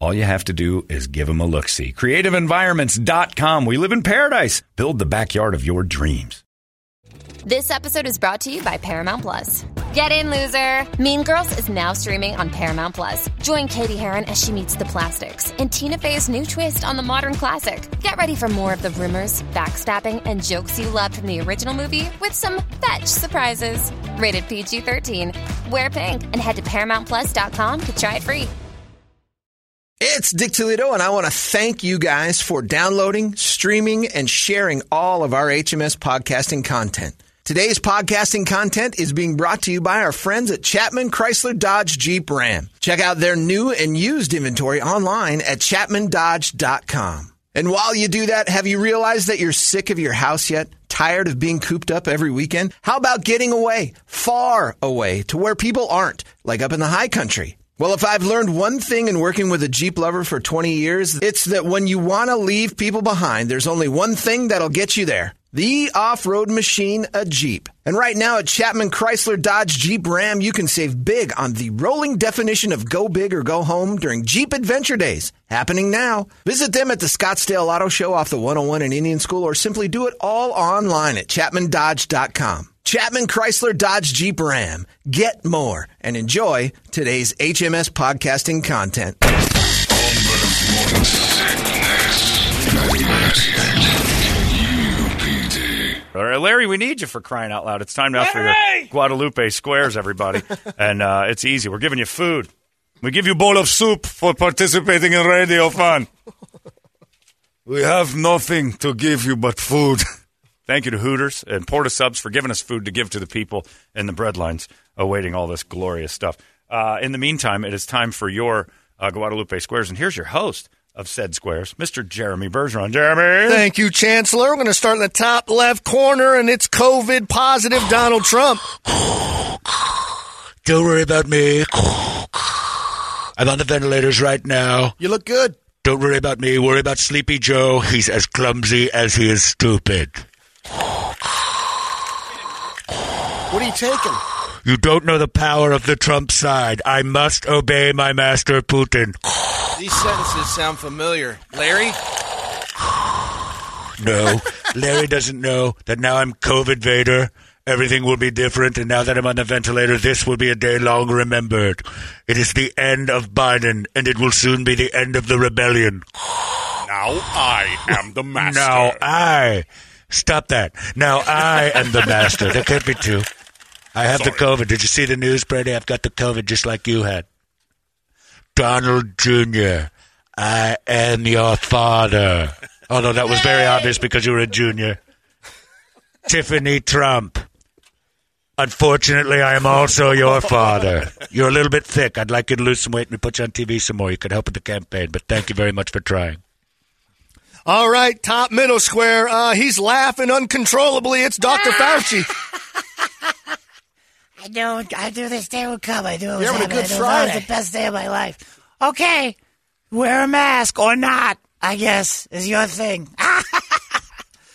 All you have to do is give them a look see. CreativeEnvironments.com. We live in paradise. Build the backyard of your dreams. This episode is brought to you by Paramount Plus. Get in, loser! Mean Girls is now streaming on Paramount Plus. Join Cady Heron as she meets the plastics and Tina Fey's new twist on the modern classic. Get ready for more of the rumors, backstabbing, and jokes you loved from the original movie with some fetch surprises. Rated PG 13. Wear pink and head to ParamountPlus.com to try it free. It's Dick Toledo, and I want to thank you guys for downloading, streaming, and sharing all of our HMS podcasting content. Today's podcasting content is being brought to you by our friends at Chapman Chrysler Dodge Jeep Ram. Check out their new and used inventory online at chapmandodge.com. And while you do that, have you realized that you're sick of your house yet? Tired of being cooped up every weekend? How about getting away, far away, to where people aren't, like up in the high country? Well, if I've learned one thing in working with a Jeep lover for 20 years, it's that when you want to leave people behind, there's only one thing that'll get you there. The off-road machine, a Jeep. And right now at Chapman Chrysler Dodge Jeep Ram, you can save big on the rolling definition of go big or go home during Jeep Adventure Days. Happening now. Visit them at the Scottsdale Auto Show off the 101 in Indian School or simply do it all online at chapmandodge.com. Chapman Chrysler Dodge Jeep Ram. Get more and enjoy today's HMS podcasting content. All right, Larry, we need you for crying out loud. It's time now for the Guadalupe Squares, everybody. and uh, it's easy. We're giving you food. We give you a bowl of soup for participating in Radio Fun. We have nothing to give you but food. Thank you to Hooters and Port of Subs for giving us food to give to the people in the breadlines awaiting all this glorious stuff. Uh, in the meantime, it is time for your uh, Guadalupe Squares. And here's your host of said squares, Mr. Jeremy Bergeron. Jeremy. Thank you, Chancellor. We're going to start in the top left corner, and it's COVID positive Donald Trump. Don't worry about me. I'm on the ventilators right now. You look good. Don't worry about me. Worry about Sleepy Joe. He's as clumsy as he is stupid. What are you taking? You don't know the power of the Trump side. I must obey my master Putin. These sentences sound familiar. Larry? No, Larry doesn't know that now I'm COVID Vader. Everything will be different, and now that I'm on the ventilator, this will be a day long remembered. It is the end of Biden, and it will soon be the end of the rebellion. Now I am the master. Now I. Stop that. Now I am the master. There can't be two. I have the COVID. Did you see the news, Brady? I've got the COVID just like you had. Donald Jr., I am your father. Although that was very obvious because you were a junior. Tiffany Trump. Unfortunately, I am also your father. You're a little bit thick. I'd like you to lose some weight and put you on TV some more. You could help with the campaign, but thank you very much for trying. All right, top middle square. Uh, he's laughing uncontrollably. It's Dr. Fauci. I knew I knew this day would come. I knew it was You're having a good I knew was the best day of my life. Okay, wear a mask or not. I guess is your thing.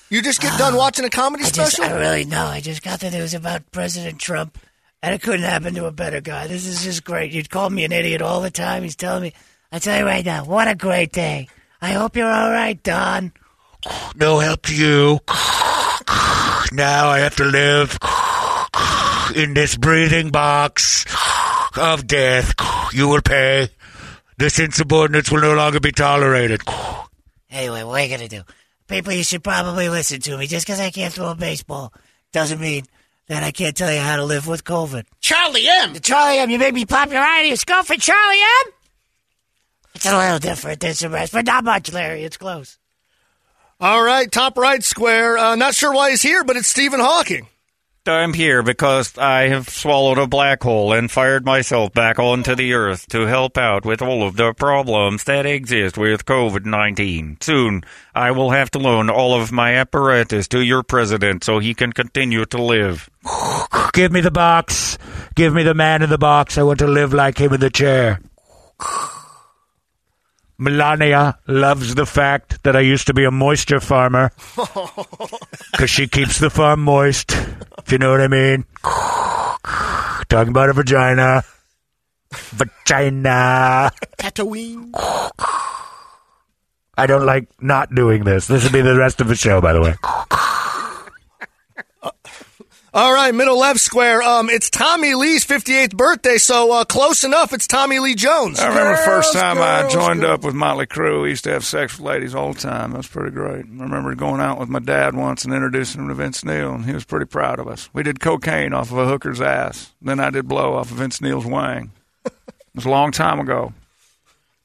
You just get done watching a comedy I just, special? I really know. I just got the news about President Trump, and it couldn't happen to a better guy. This is just great. You'd call me an idiot all the time. He's telling me. I tell you right now, what a great day. I hope you're all right, Don. No help to you. Now I have to live in this breathing box of death. You will pay. This insubordinates will no longer be tolerated. Anyway, what are you gonna do? people, you should probably listen to me. Just because I can't throw a baseball doesn't mean that I can't tell you how to live with COVID. Charlie M. Charlie M, you make me pop your eye. Let's go for Charlie M. It's a little different than some rest, but not much, Larry. It's close. All right, top right square. Uh, not sure why he's here, but it's Stephen Hawking. I'm here because I have swallowed a black hole and fired myself back onto the earth to help out with all of the problems that exist with COVID 19. Soon, I will have to loan all of my apparatus to your president so he can continue to live. Give me the box. Give me the man in the box. I want to live like him in the chair. Melania loves the fact that I used to be a moisture farmer because she keeps the farm moist. If you know what I mean. Talking about a vagina. Vagina. Tatooine. I don't like not doing this. This will be the rest of the show, by the way. All right, middle left square. Um, it's Tommy Lee's 58th birthday, so uh, close enough. It's Tommy Lee Jones. I remember the first Girls, time I joined girls. up with Motley Crue. We used to have sex with ladies all the time. That was pretty great. I remember going out with my dad once and introducing him to Vince Neil, and he was pretty proud of us. We did cocaine off of a hooker's ass. Then I did blow off of Vince Neil's wang. It was a long time ago.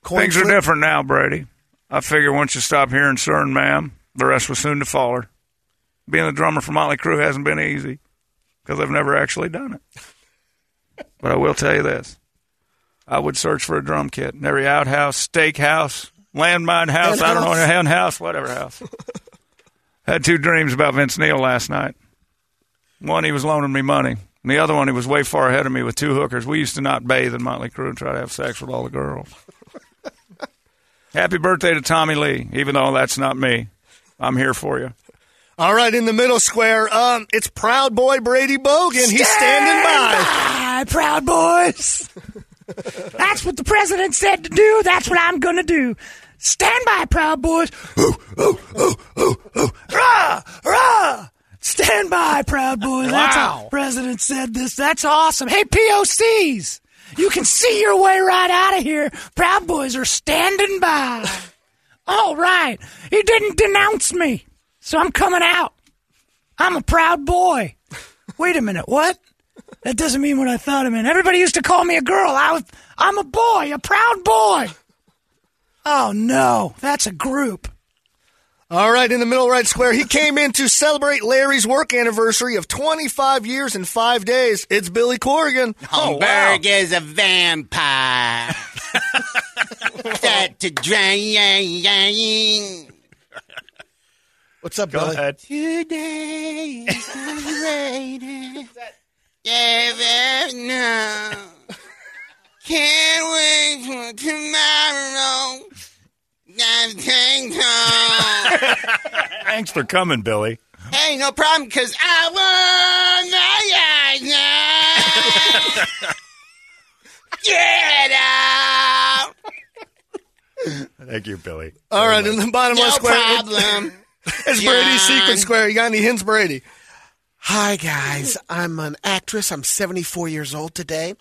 Coin Things are different now, Brady. I figure once you stop hearing sir and ma'am, the rest was soon to follow. Being a drummer for Motley Crue hasn't been easy because I've never actually done it. But I will tell you this. I would search for a drum kit in every outhouse, steakhouse, landmine house, I don't know, Hen hen house, whatever house. Had two dreams about Vince Neil last night. One, he was loaning me money. And the other one, he was way far ahead of me with two hookers. We used to not bathe in Motley Crue and try to have sex with all the girls. Happy birthday to Tommy Lee, even though that's not me. I'm here for you. All right, in the middle square, um, it's Proud Boy Brady Bogan. He's standing by. Hi, proud boys. That's what the president said to do. That's what I'm going to do. Stand by, proud boys. Ooh, ooh, ooh, ooh, ooh. Rah, rah. Stand by, proud boys. That's how the president said this. That's awesome. Hey, POCs, you can see your way right out of here. Proud boys are standing by. All right. He didn't denounce me, so I'm coming out. I'm a proud boy. Wait a minute, what? That doesn't mean what I thought it meant. Everybody used to call me a girl. I was, I'm a boy, a proud boy. Oh no, that's a group. All right, in the middle right square, he came in to celebrate Larry's work anniversary of 25 years and five days. It's Billy Corgan. Oh, oh Holmberg is a vampire. Start to drain. What's up, Go Billy? ahead. Today is celebrated. Yeah, no. Can't wait for tomorrow. Gotta take. Thanks for coming, Billy. Hey, no problem, because I won my eyes now. Get out. Thank you, Billy. All right, in the bottom No left square, it- problem. It's Brady's John. secret square. You got any hints, Brady? Hi, guys. I'm an actress. I'm 74 years old today.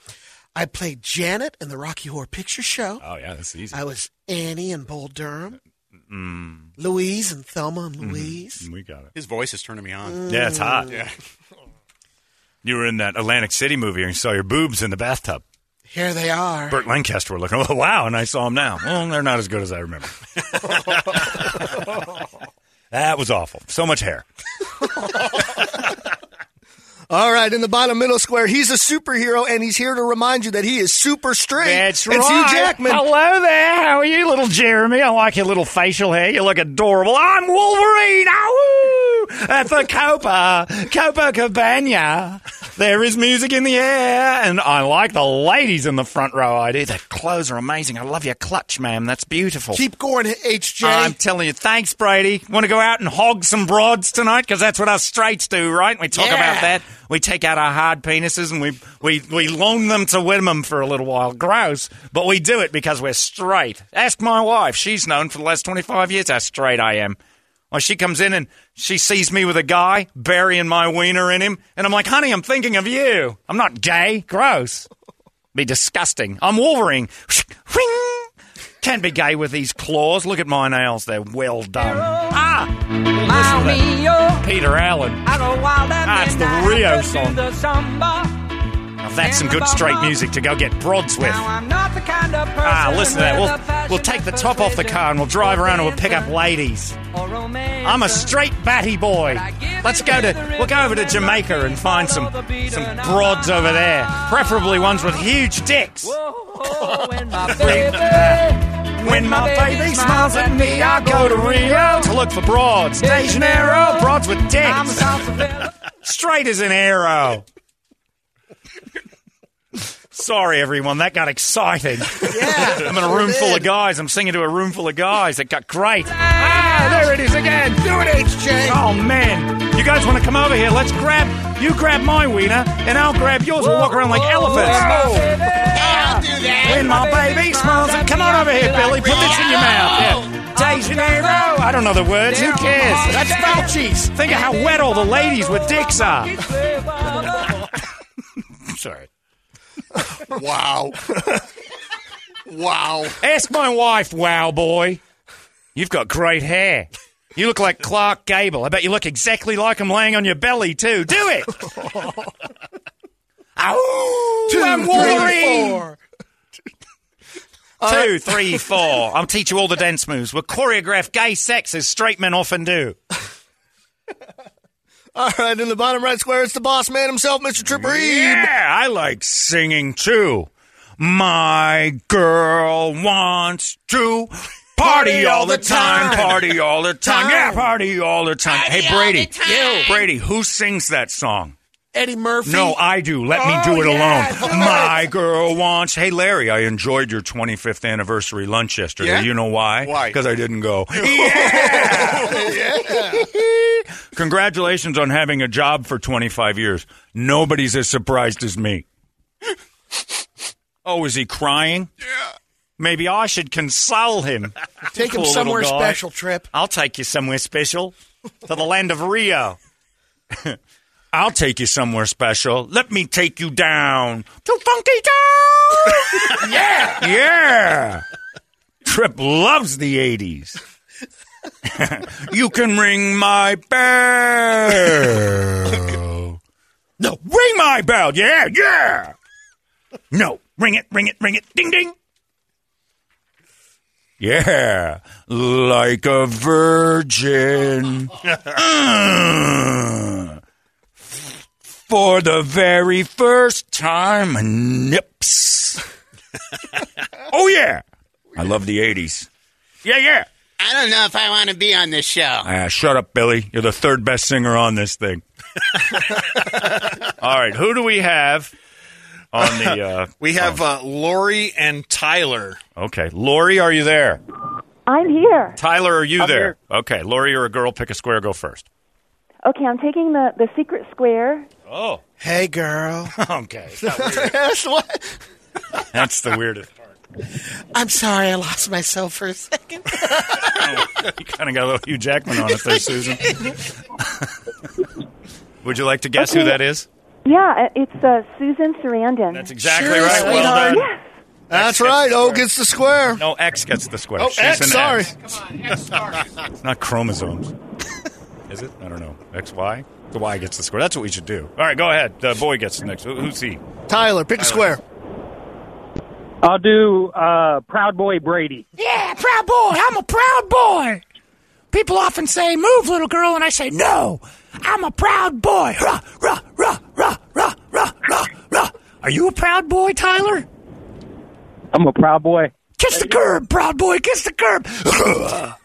I played Janet in the Rocky Horror Picture Show. Oh, yeah, that's easy. I was Annie in Bull Durham. Mm-hmm. Louise and Thelma and mm-hmm. Louise. We got it. His voice is turning me on. Mm. Yeah, it's hot. Yeah. You were in that Atlantic City movie and you saw your boobs in the bathtub. Here they are. Burt Lancaster were looking, oh, wow, and I saw them now. Well, they're not as good as I remember. that was awful. So much hair. All right, in the bottom middle square, he's a superhero, and he's here to remind you that he is super straight. it's Hugh Jackman. Hello there. How are you, little Jeremy? I like your little facial hair. You look adorable. I'm Wolverine. Ow! At the Copa, Copacabana. There is music in the air, and I like the ladies in the front row. I do. Their clothes are amazing. I love your clutch, ma'am. That's beautiful. Keep going, HJ. I'm telling you, thanks, Brady. Want to go out and hog some broads tonight? Because that's what us straights do, right? We talk Yeah. about that. We take out our hard penises and we, we, we loan them to women for a little while. Gross. But we do it because we're straight. Ask my wife. She's known for the last 25 years how straight I am. Well, she comes in and she sees me with a guy burying my wiener in him. And I'm like, honey, I'm thinking of you. I'm not gay. Gross. Be disgusting. I'm Wolverine. Can't be gay with these claws. Look at my nails. They're well done. Ah! Peter Allen. Ah, it's the Rio song. That's some good straight music to go get broads with. Ah, listen to that. We'll, we'll take the top off the car and we'll drive around and we'll pick up ladies. I'm a straight batty boy. Let's go to we'll go over to Jamaica and find some some broads over there, preferably ones with huge dicks. When my baby smiles at me, I go to Rio to look for broads. De Janeiro, broads with dicks. Straight as an arrow. Sorry, everyone. That got exciting. Yeah. I'm in a room full of guys. I'm singing to a room full of guys. It got great. Ah, there it is again. Do it, HJ. Oh man, you guys want to come over here? Let's grab. You grab my wiener, and I'll grab yours. We'll walk around like elephants. Yeah, I'll do that. When my baby smiles, and come on over here, Billy. Put this in your mouth. Yeah. De Janeiro. I don't know the words. Who cares? That's Fauci's. Think of how wet all the ladies with dicks are. Sorry. Wow. wow. Ask my wife, wow boy. You've got great hair. You look like Clark Gable. I bet you look exactly like him laying on your belly, too. Do it. Ow, I'm Wolverine. Four. Two, three, four. I'll teach you all the dance moves. We'll choreograph gay sex as straight men often do. All right, in the bottom right square, it's the boss man himself, Mr. Trip Reed. Yeah, I like singing too. My girl wants to party all the time, party all the time. Yeah, party all the time. Hey, Brady. Brady, who sings that song? Eddie Murphy. No, I do. Let me do oh, it Oh, yeah, alone. My girl wants. Hey, Larry, I enjoyed your 25th anniversary lunch yesterday. Yeah? You know why? Why? Because I didn't go. Congratulations on having a job for 25 years. Nobody's as surprised as me. Oh, is he crying? Yeah. Maybe I should console him. Take him somewhere special, Trip. I'll take you somewhere special to the land of Rio. I'll take you somewhere special. Let me take you down to Funky Town. yeah, yeah. Trip loves the '80s. you can ring my bell. no, ring my bell. Yeah, yeah. No, ring it, ring it, ring it. Ding, ding. Yeah, like a virgin. Mm. For the very first time, nips. oh, yeah. I love the 80s. Yeah, yeah. I don't know if I want to be on this show. Ah, shut up, Billy. You're the third best singer on this thing. All right, who do we have on the. Uh, We have uh, Lori and Tyler. okay, Lori, are you there? I'm here. Tyler, are you there? Okay, Lori, you're a girl. Pick a square. Go first. Okay, I'm taking the, the secret square. Oh, Hey, girl. okay. It's. That's what. That's the weirdest part. I'm sorry I lost myself for a second. You kind of got a little Hugh Jackman on it there, Susan. Would you like to guess who that is? Yeah, uh, it's uh, Susan Sarandon. That's exactly Sure, right. Well sweetheart. done. yes. That's right. the O gets the square. No, X gets the square. Oh, She's X, an sorry. X. It's not chromosomes. Is it? I don't know. X, Y? The Y gets the square. That's what we should do. All right, go ahead. The boy gets the next. Who's he? Tyler, pick a square. I'll do uh, Proud Boy Brady. Yeah, proud boy. I'm a proud boy. People often say, move, little girl, and I say, no, I'm a proud boy. Rah, rah, rah, rah, rah, rah, rah, rah. Are you a proud boy, Tyler? I'm a proud boy. Kiss the curb, proud boy, kiss the curb.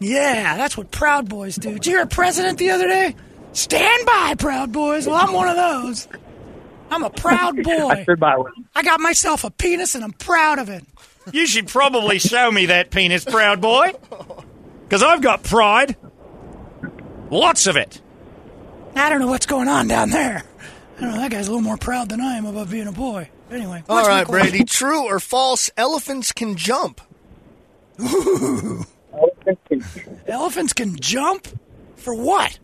Yeah, that's what proud boys do. Did you hear a president the other day? Stand by, proud boys. Well, I'm one of those. I'm a proud boy. stood. I got myself a penis and I'm proud of it. You should probably show me that penis, proud boy. Because I've got pride. Lots of it. I don't know what's going on down there. I don't know. That guy's a little more proud than I am about being a boy. Anyway, All what's my right, question? Brady. True or false? Elephants can jump. Elephants can jump? For what?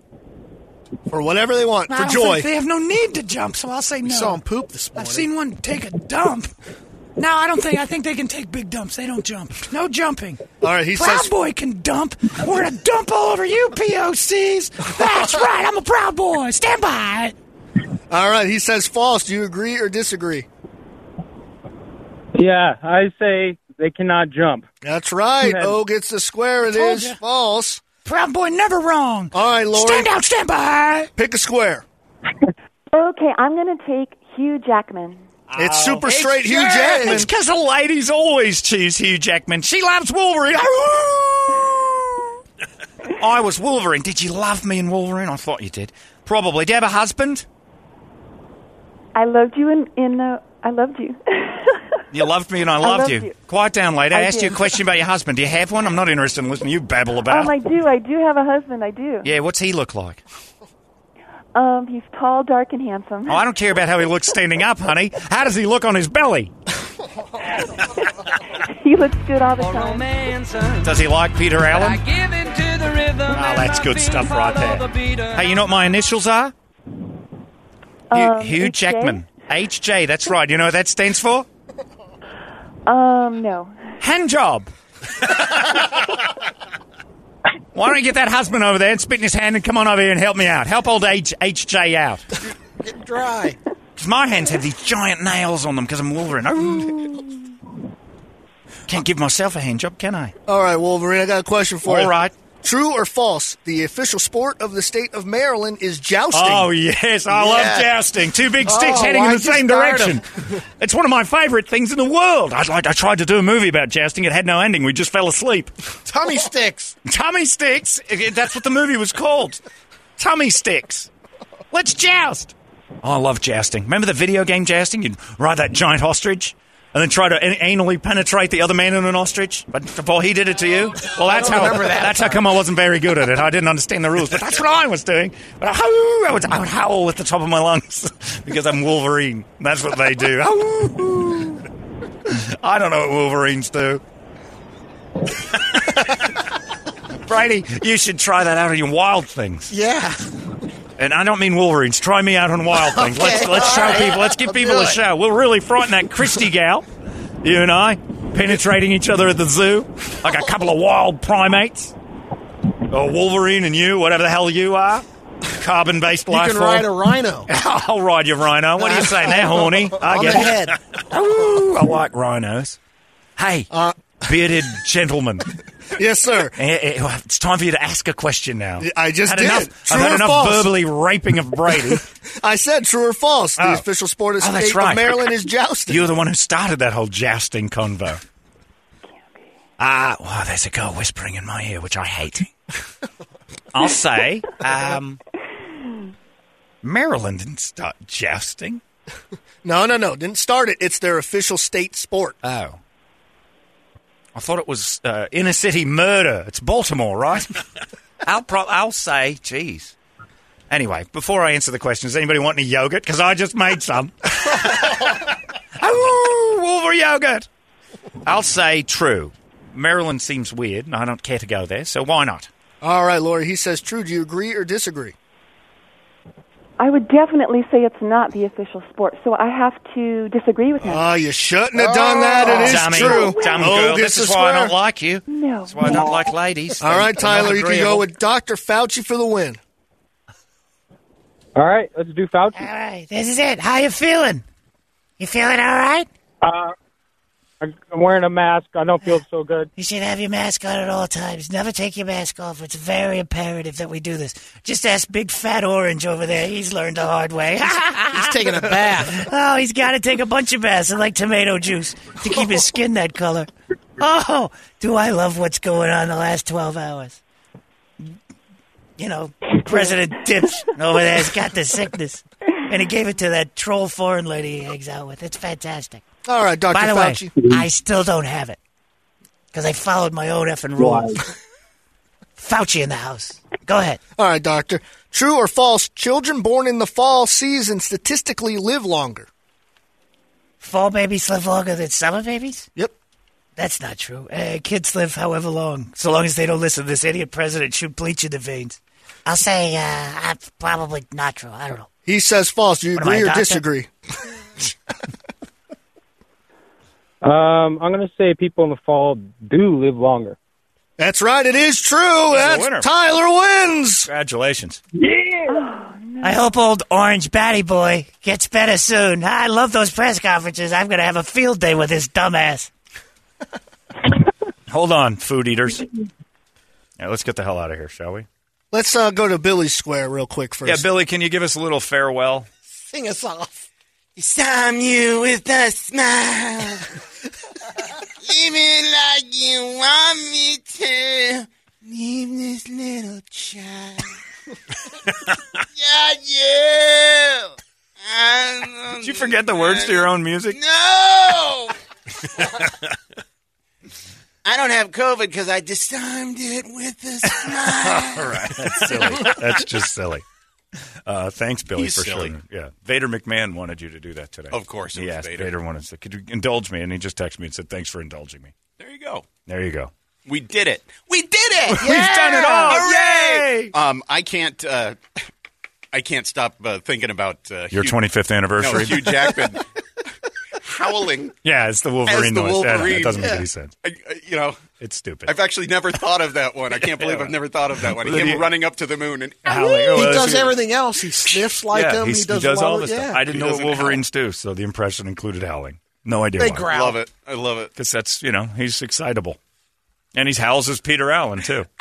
For whatever they want. I For don't joy. think they have no need to jump, so I'll say no. saw him poop this morning. I've seen one take a dump. No, I don't think. I think they can take big dumps. They don't jump. No jumping. All right, he proud says- boy can dump. We're gonna dump all over you, POCs. That's right. I'm a proud boy. Stand by. All right, he says false. Do you agree or disagree? Yeah, I say they cannot jump. That's right. Go ahead. O gets the square. It is Told ya. false. Proud boy, never wrong. All right, Lori. Stand out. Stand by. Pick a square. Okay, I'm going to take Hugh Jackman. It's super straight Hugh Yeah, Jackman. It's because the ladies always choose Hugh Jackman. She loves Wolverine. I was Wolverine. Did you love me in Wolverine? I thought you did. Probably. Do you have a husband? I loved you in, in uh, I loved you. You loved me and I I loved loved you. you. Quiet down, lady. I, I asked you a question about your husband. Do you have one? I'm not interested in listening to you babble about. um, I do. I do have a husband. I do. yeah, what's he look like? Um, he's tall, dark, and handsome. Oh, I don't care about how he looks standing up, honey. How does he look on his belly? he looks good all the time. Does he like Peter Allen? give into the rhythm. Oh, that's good stuff right there. Hey, you know what my initials are? Hugh, Um, Hugh HJ? Jackman. HJ, that's right. You know what that stands for? Um, no. Hand job. Why don't you get that husband over there and spit in his hand and come on over here and help me out? Help old H- HJ out. Get dry. 'Cause my hands have these giant nails on them because I'm Wolverine. Oh. Can't give myself a hand job, can I? All right, Wolverine, I got a question for you. All right. True or false? The official sport of the state of Maryland is jousting. Oh yes, I love jousting. Two big sticks Oh, heading in the same direction. it's one of my favorite things in the world. I'd like. I tried to do a movie about jousting. It had no ending. We just fell asleep. Tummy sticks. Tummy sticks. That's what the movie was called. Tummy sticks. Let's joust. Oh, I love jousting. Remember the video game jousting? You'd ride that giant ostrich and then try to an- anally penetrate the other man in an ostrich. But before he did it to you, well, that's how. That's how come I wasn't very good at it. I didn't understand the rules, but that's what I was doing. But I, I would, I would howl at the top of my lungs because I'm Wolverine. That's what they do. I don't know what Wolverines do. Brady, you should try that out on your wild things. Yeah. And I don't mean Wolverines. Try me out on wild things. Let's let's all show right. people. Let's give I'll people a show. We'll really frighten that Christie gal. You and I penetrating each other at the zoo like a couple of wild primates. Or Wolverine and you, whatever the hell you are. Carbon-based life. You can form. ride a rhino. I'll ride your rhino. What do you say? They're horny. I get it. head. Ooh, I like rhinos. Hey, Uh, bearded gentleman. Yes, sir. Eh, It's time for you to ask a question now. I just had did. Enough, True I've had or enough false? verbally raping of Brady. I said true or false. The Oh. official sport of Oh, state right. of Maryland is jousting. You're the one who started that whole jousting convo. Ah, wow, there's a girl whispering in my ear, which I hate. I'll say, um, Maryland didn't start jousting. No, no, no. Didn't start it. It's their official state sport. Oh. I thought it was uh, inner city murder. It's Baltimore, right? I'll pro- I'll say, geez. Anyway, before I answer the question, does anybody want any yogurt? Because I just made some. oh, Wolver yogurt. I'll say true. Maryland seems weird, and I don't care to go there, so why not? All right, Lori. He says true. Do you agree or disagree? I would definitely say it's not the official sport, so I have to disagree with him. Oh, you shouldn't have done that. It is dummy, true. Dumb Oh, girl. gets This the is why I don't like you. no. That's why I don't like ladies. All right, Tyler. You can go with Dr. Fauci for the win. All right, let's do Fauci. All right, this is it. How you feeling? You feeling all right? Uh, I'm I'm wearing a mask. I don't feel so good. You should have your mask on at all times. Never take your mask off. It's very imperative that we do this. Just ask Big Fat Orange over there. He's learned the hard way. He's taking a bath. oh, he's got to take a bunch of baths and like tomato juice to keep his skin that color. Oh, do I love what's going on the last 12 hours. You know, President Dips over there's got the sickness. And he gave it to that troll foreign lady he hangs out with. It's fantastic. All right, Dr. By the Fauci. way, I still don't have it because I followed my own effing rules. Fauci in the house. Go ahead. All right, doctor. True or false? Children born in the fall season statistically live longer. Fall babies live longer than summer babies? Yep. That's not true. Uh, kids live however long, so long as they don't listen to this idiot president shoot bleach in the veins. I'll say uh, uh, probably not true. I don't know. He says false. Do you What agree or doctor? disagree? Um, I'm going to say people in the fall do live longer. That's right. It is true. the That's winner. Tyler wins. Congratulations. Yeah. I hope old Orange Batty Boy gets better soon. I love those press conferences. I'm going to have a field day with this dumbass. Hold on, food eaters. Yeah, let's get the hell out of here, shall we? Let's uh, go to Billy Square real quick first. Yeah, Billy, can you give us a little farewell? Sing us off. Some you with a smile. Leave it like you want me to. Leave this little child. Got you. Did you forget the words to your own music? No! I don't have COVID because I disarmed it with a smile. All right, that's silly. That's just silly. Uh, thanks, Billy, He's for silly. showing. Yeah, Vader McMahon wanted you to do that today. Of course was asked Vader. wanted to. Could you indulge me? And he just texted me and said, "Thanks for indulging me." There you go. There you go. We did it. We did it! We've done it all. Hooray! Um, I can't. Uh, I can't stop uh, thinking about uh, Your Hugh, 25th no, anniversary. Hugh Jackman howling. yeah, it's the Wolverine the noise. That- Wolverine. That doesn't make any sense. I- you know, It's stupid. I've actually never thought of that one. I can't believe I've never thought of that one. Him you- running up to the moon and Howling. He that's does everything else. He sniffs like yeah, him. he's- He does, he does all of- this yeah. stuff. I didn't He know what doesn't Wolverines do, so the impression included howling. No idea They why. growl. love it. I love it. Because that's, you know, he's excitable. And he's howls as Peter Allen, too.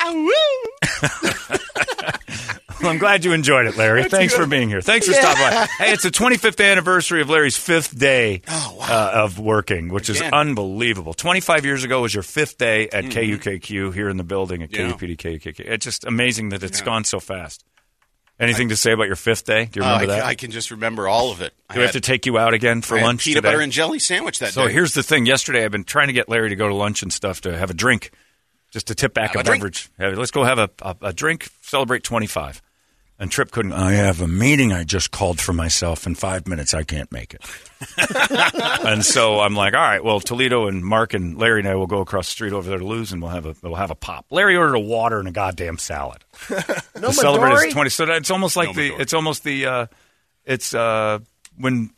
Well, I'm glad you enjoyed it, Larry. Thanks for being here. Thanks for stopping by. Hey, it's the 25th anniversary of Larry's fifth day uh, of working, which is unbelievable. 25 years ago was your fifth day at KUKQ here in the building at Yeah. KUPD KUKQ. It's just amazing that it's gone so fast. Anything to say about your fifth day? Do you Uh, remember I, that? I can just remember all of it. I Do we have to take you out again for I had lunch peanut today? butter and jelly sandwich that So day. So here's the thing. Yesterday, I've been trying to get Larry to go to lunch and stuff to have a drink, just to tip back Have a, a beverage. Let's go have a, a, a drink, celebrate 25. And Trip couldn't. I have a meeting I just called for myself in five minutes. I can't make it. and so I'm like, all right, well, Toledo and Mark and Larry and I will go across the street over there to Lou's and we'll have a we'll have a pop. Larry ordered a water and a goddamn salad No to celebrate his 20. So it's almost like No the Midori. it's almost the uh, it's uh, when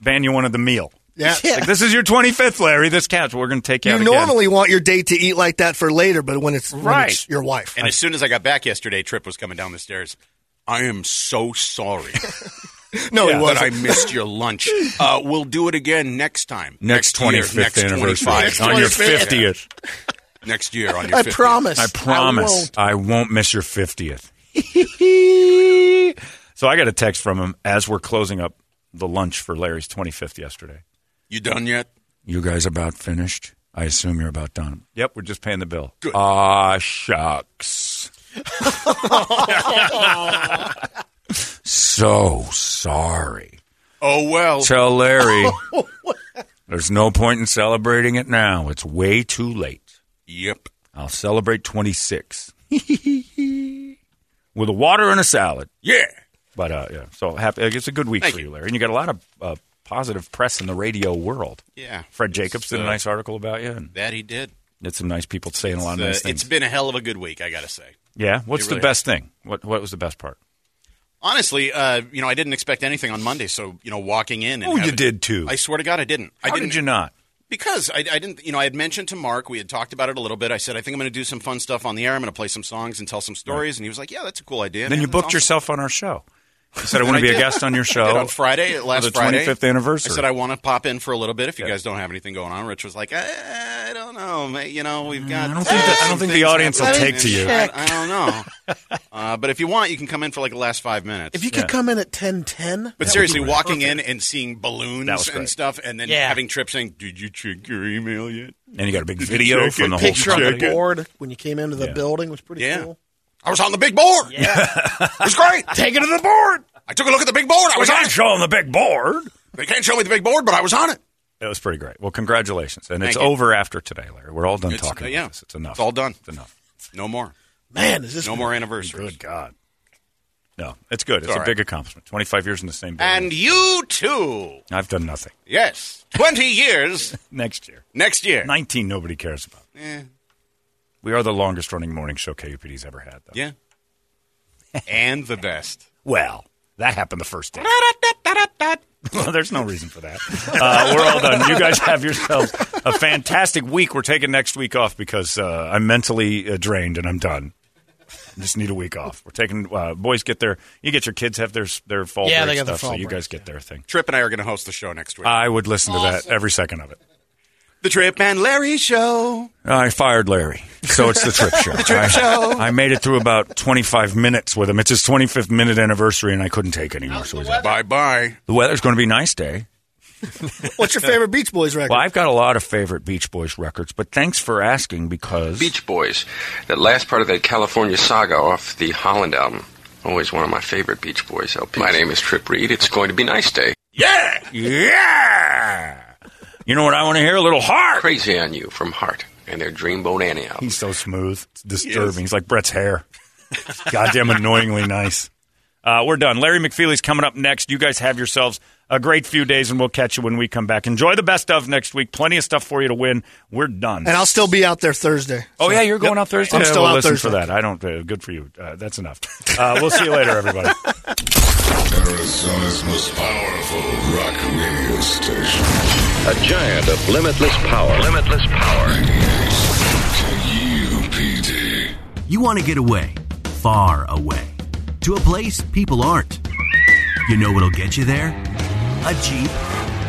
Vanya wanted the meal. Yeah. Like, this is your 25th, Larry. This couch. We're going to take you, You out again. normally want your date to eat like that for later, but when it's, when Right. it's your wife. And as soon as I got back yesterday, Trip was coming down the stairs. I am so sorry no, Yeah. it that wasn't. I missed your lunch. Uh, we'll do it again next time. next year, 25th anniversary 25. on your 50th. Next year on your I 50th. promise. I promise won't. I won't miss your 50th. so I got a text from him as we're closing up the lunch for Larry's 25th yesterday. You done yet? You guys about finished? I assume you're about done. Yep, we're just paying the bill. Good. Ah, shucks. So sorry. Oh well. Tell Larry there's no point in celebrating it now. It's way too late. Yep. I'll celebrate 26 with a water and a salad. Yeah. But uh, yeah, so happy. It's a good week Thank for you. Larry, and you got a lot of uh, positive press in the radio world. Yeah. Fred Jacobs did a uh, nice article about you, and That he did. it's some nice people saying a lot of Uh, nice things. it's been a hell of a good week, I got to say. Yeah, what's it the really best thing? What What was the best part? Honestly, uh, you know, I didn't expect anything on Monday, so you know, walking in. Oh, you did too. I swear to God, I didn't. I How didn't, did you not? Because I, I didn't, you know, I had mentioned to Mark, we had talked about it a little bit. I said, I think I'm going to do some fun stuff on the air. I'm going to play some songs and tell some stories. And he was like, Yeah, that's a cool idea. Then man. you booked awesome." yourself on our show. You said I want to be a guest on your show did on Friday, last for the Friday, 25th anniversary. I said I want to pop in for a little bit if you Yeah. guys don't have anything going on. Rich was like, I, I don't know, mate. You know, we've got. Mm, I don't think that- I don't think the audience will take to you. I, I don't know. uh, but if you want, you can come in for like the last five minutes. If you could Yeah. come in at ten ten. But seriously, walking in and seeing balloons and stuff, and then Yeah. having Trip saying, "Did you check your email yet?" and you got a big video from the whole picture on the board when you came into the Yeah. building was pretty Yeah. cool. I was on the big board. Yeah. It was great. Take it to the board. I took a look at the big board. I We was on can't it. show them the big board. They can't show me the big board, but I was on it. It was pretty great. Well, congratulations, and it's you. over after today, Larry. We're all done It's- talking. uh, about yeah. this. it's enough. It's all done. It's enough. No more. Man, is this no more anniversaries? Good God. No, it's good. It's All a right. big accomplishment. Twenty-five years in the same building. And you too. I've done nothing. Yes, twenty years Next year, next year. nineteen. Nobody cares about. Eh, We are the longest-running morning show KUPD's ever had. Though. yeah, and the best. Well, that happened the first day. well, there's no reason for that. Uh, we're all done. You guys have yourselves a fantastic week. We're taking next week off because uh, I'm mentally uh, drained and I'm done. I just need a week off. We're taking uh, boys get their you get your kids have their their fall Yeah, break they got their stuff, so fall you guys get their thing. Trip and I are going to host the show next week. I would listen to that every second of it. The Trip and Larry Show. I fired Larry, so it's the trip show. The Trip I, Show. I made it through about 25 minutes with him. It's his 25th minute anniversary, and I couldn't take anymore. So he's out. Bye bye. the weather's going to be nice day. What's your favorite Beach Boys record? Well, I've got a lot of favorite Beach Boys records, but thanks for asking because Beach Boys. That last part of that California saga off the Holland album. Always one of my favorite Beach Boys LPs. My name is Trip Reed. It's going to be nice day. yeah, yeah. You know what I want to hear? A little heart. Crazy on You from Heart and their Dreamboat Annie album. He's so smooth. It's disturbing. He's like Brett's hair. Goddamn annoyingly nice. Uh, we're done. Larry McFeely's coming up next. You guys have yourselves a great few days, and we'll catch you when we come back. Enjoy the best of next week. Plenty of stuff for you to win. We're done. and I'll still be out there Thursday. Oh So- yeah, you're going Yep. out Thursday. I'm Yeah, still we'll out listen Thursday. for that. I don't. Uh, good for you. Uh, that's enough. Uh, we'll see you later, everybody. Arizona's most powerful rock radio station. A giant of limitless power. Limitless power. KUPD. You want to get away, far away, to a place people aren't. You know what'll get you there? A Jeep.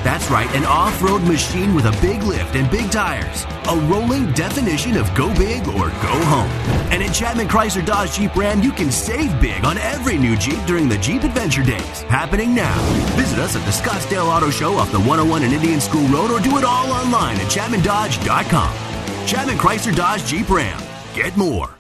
That's right, an off road machine with a big lift and big tires. A rolling definition of go big or go home. And at Chapman Chrysler Dodge Jeep Ram, you can save big on every new Jeep during the Jeep Adventure Days. Happening now. Visit us at the Scottsdale Auto Show off the 101 and Indian School Road or do it all online at ChapmanDodge.com. Chapman Chrysler Dodge Jeep Ram. Get more.